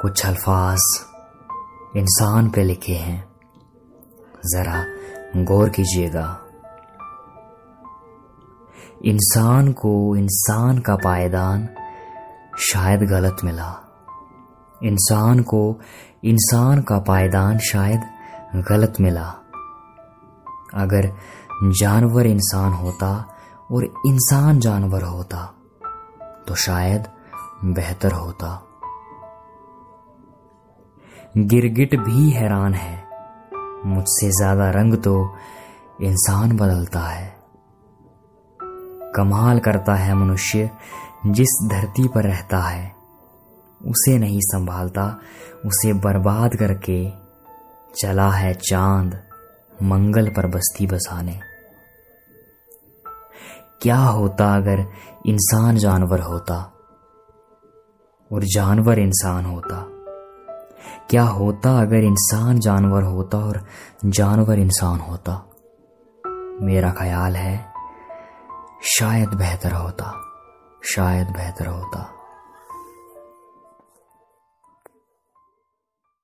कुछ अल्फाज इंसान पे लिखे हैं। जरा गौर कीजिएगा। इंसान को इंसान का पायदान शायद गलत मिला। इंसान को इंसान का पायदान शायद गलत मिला। अगर जानवर इंसान होता और इंसान जानवर होता तो शायद बेहतर होता। गिरगिट भी हैरान है। मुझसे ज़्यादा रंग तो इंसान बदलता है। कमाल करता है मनुष्य जिस धरती पर रहता है। उसे नहीं संभालता, उसे बर्बाद करके चला है चाँद मंगल पर बस्ती बसाने। क्या होता अगर इंसान जानवर होता? और जानवर इंसान होता। क्या होता अगर इंसान जानवर होता और जानवर इंसान होता? मेरा ख्याल है, शायद बेहतर होता, शायद बेहतर होता।